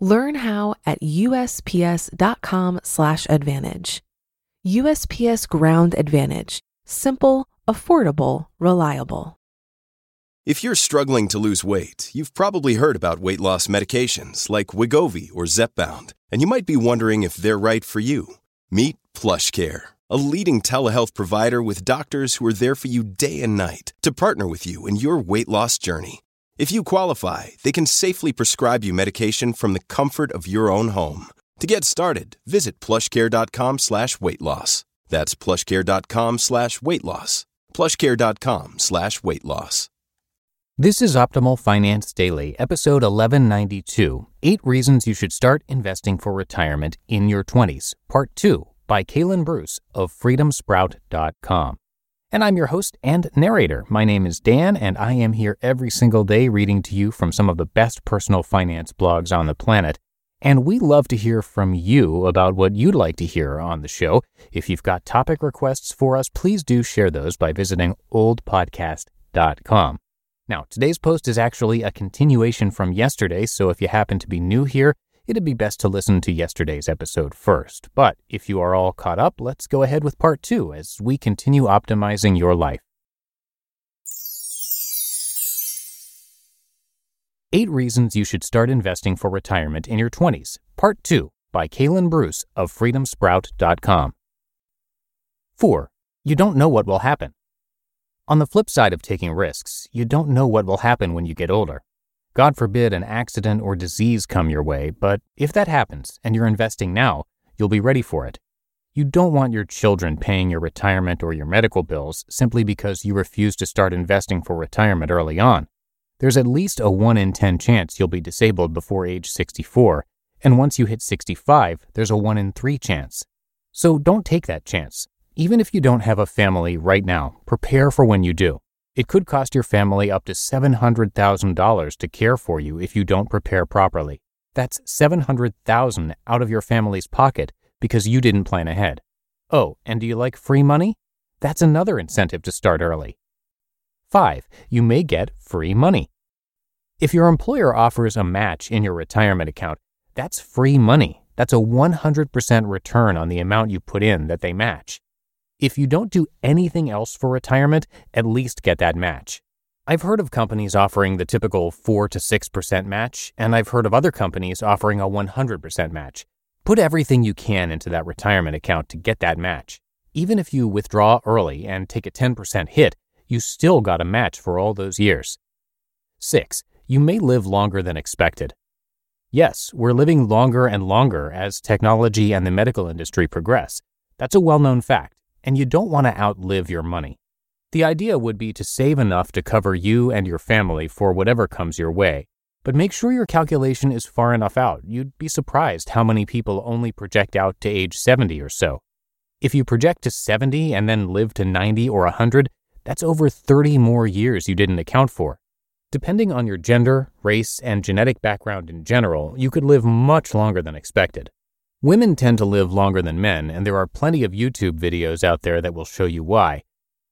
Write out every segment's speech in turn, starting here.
Learn how at usps.com/advantage. USPS Ground Advantage: simple, affordable, reliable. If you're struggling to lose weight, you've probably heard about weight loss medications like Wegovy or Zepbound, and you might be wondering if they're right for you. Meet PlushCare, a leading telehealth provider with doctors who are there for you day and night to partner with you in your weight loss journey. If you qualify, they can safely prescribe you medication from the comfort of your own home. To get started, visit plushcare.com slash weight loss. That's plushcare.com slash weight loss. Plushcare.com slash weight loss. This is Optimal Finance Daily, episode 1192 Eight Reasons You Should Start Investing for Retirement in Your 20s, Part 2 by Kaylin Bruce of freedomsprout.com. And I'm your host and narrator. My name is Dan, and I am here every single day reading to you from some of the best personal finance blogs on the planet. And we love to hear from you about what you'd like to hear on the show. If you've got topic requests for us, please do share those by visiting oldpodcast.com. Now, today's post is actually a continuation from yesterday, so if you happen to be new here, it'd be best to listen to yesterday's episode first. But if you are all caught up, let's go ahead with part two as we continue optimizing your life. Eight Reasons You Should Start Investing for Retirement in Your 20s, Part 2 by Kaylin Bruce of freedomsprout.com. 4. You don't know what will happen. On the flip side of taking risks, you don't know what will happen when you get older. God forbid an accident or disease come your way, but if that happens and you're investing now, you'll be ready for it. You don't want your children paying your retirement or your medical bills simply because you refuse to start investing for retirement early on. There's at least a 1 in 10 chance you'll be disabled before age 64, and once you hit 65, there's a 1 in 3 chance. So don't take that chance. Even if you don't have a family right now, prepare for when you do. It could cost your family up to $700,000 to care for you if you don't prepare properly. That's 700,000 out of your family's pocket because you didn't plan ahead. Oh, and do you like free money? That's another incentive to start early. 5. You may get free money. If your employer offers a match in your retirement account, that's free money. That's a 100% return on the amount you put in that they match. If you don't do anything else for retirement, at least get that match. I've heard of companies offering the typical 4 to 6% match, and I've heard of other companies offering a 100% match. Put everything you can into that retirement account to get that match. Even if you withdraw early and take a 10% hit, you still got a match for all those years. 6. You may live longer than expected. Yes, we're living longer and longer as technology and the medical industry progress. That's a well known fact and you don't want to outlive your money. The idea would be to save enough to cover you and your family for whatever comes your way, but make sure your calculation is far enough out. You'd be surprised how many people only project out to age 70 or so. If you project to 70 and then live to 90 or 100, that's over 30 more years you didn't account for. Depending on your gender, race, and genetic background in general, you could live much longer than expected. Women tend to live longer than men, and there are plenty of YouTube videos out there that will show you why.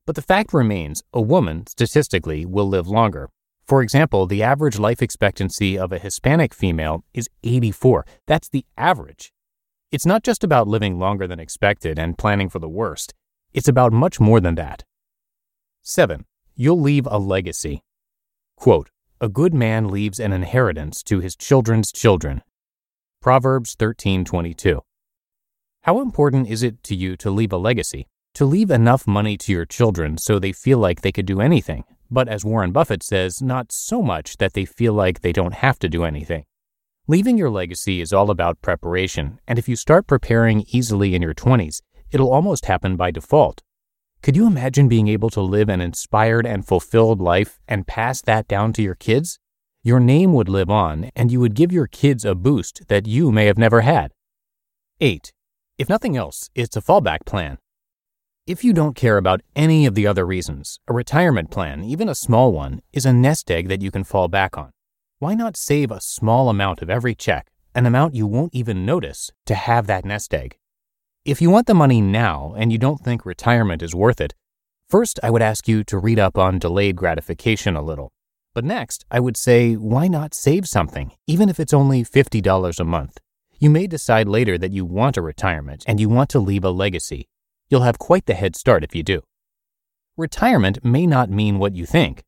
But the fact remains a woman, statistically, will live longer. For example, the average life expectancy of a Hispanic female is 84. That's the average. It's not just about living longer than expected and planning for the worst, it's about much more than that. 7. You'll leave a legacy. Quote, a good man leaves an inheritance to his children's children, Proverbs 13:22. How important is it to you to leave a legacy? To leave enough money to your children so they feel like they could do anything, but as Warren Buffett says, not so much that they feel like they don't have to do anything. Leaving your legacy is all about preparation, and if you start preparing easily in your 20s, it'll almost happen by default. Could you imagine being able to live an inspired and fulfilled life and pass that down to your kids? Your name would live on, and you would give your kids a boost that you may have never had. 8. If nothing else, it's a fallback plan. If you don't care about any of the other reasons, a retirement plan, even a small one, is a nest egg that you can fall back on. Why not save a small amount of every check, an amount you won't even notice, to have that nest egg? If you want the money now and you don't think retirement is worth it, first I would ask you to read up on delayed gratification a little. But next, I would say, why not save something, even if it's only $50 a month? You may decide later that you want a retirement and you want to leave a legacy. You'll have quite the head start if you do. Retirement may not mean what you think.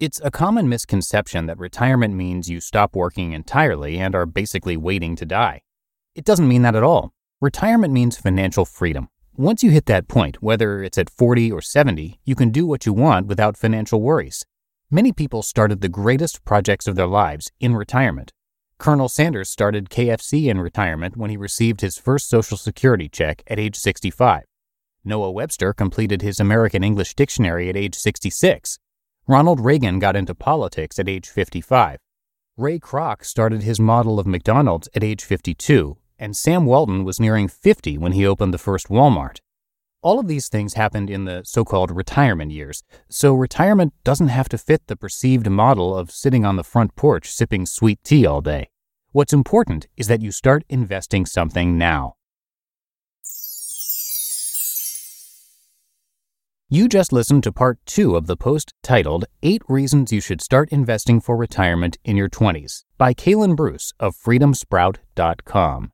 It's a common misconception that retirement means you stop working entirely and are basically waiting to die. It doesn't mean that at all. Retirement means financial freedom. Once you hit that point, whether it's at 40 or 70, you can do what you want without financial worries. Many people started the greatest projects of their lives in retirement. Colonel Sanders started KFC in retirement when he received his first Social Security check at age 65. Noah Webster completed his American English Dictionary at age 66. Ronald Reagan got into politics at age 55. Ray Kroc started his model of McDonald's at age 52, and Sam Walton was nearing 50 when he opened the first Walmart. All of these things happened in the so called retirement years, so retirement doesn't have to fit the perceived model of sitting on the front porch sipping sweet tea all day. What's important is that you start investing something now. You just listened to part two of the post titled Eight Reasons You Should Start Investing for Retirement in Your 20s by Kaylin Bruce of freedomsprout.com.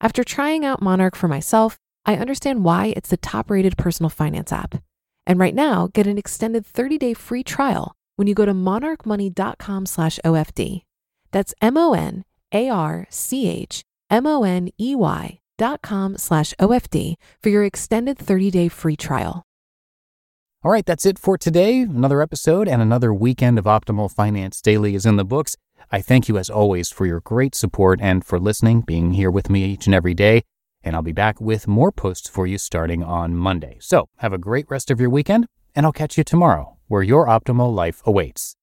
After trying out Monarch for myself, I understand why it's the top rated personal finance app. And right now, get an extended 30 day free trial when you go to monarchmoney.com slash OFD. That's M O N A R C H M O N E Y dot com slash OFD for your extended 30 day free trial. All right, that's it for today. Another episode and another weekend of Optimal Finance Daily is in the books. I thank you as always for your great support and for listening, being here with me each and every day. And I'll be back with more posts for you starting on Monday. So have a great rest of your weekend, and I'll catch you tomorrow where your optimal life awaits.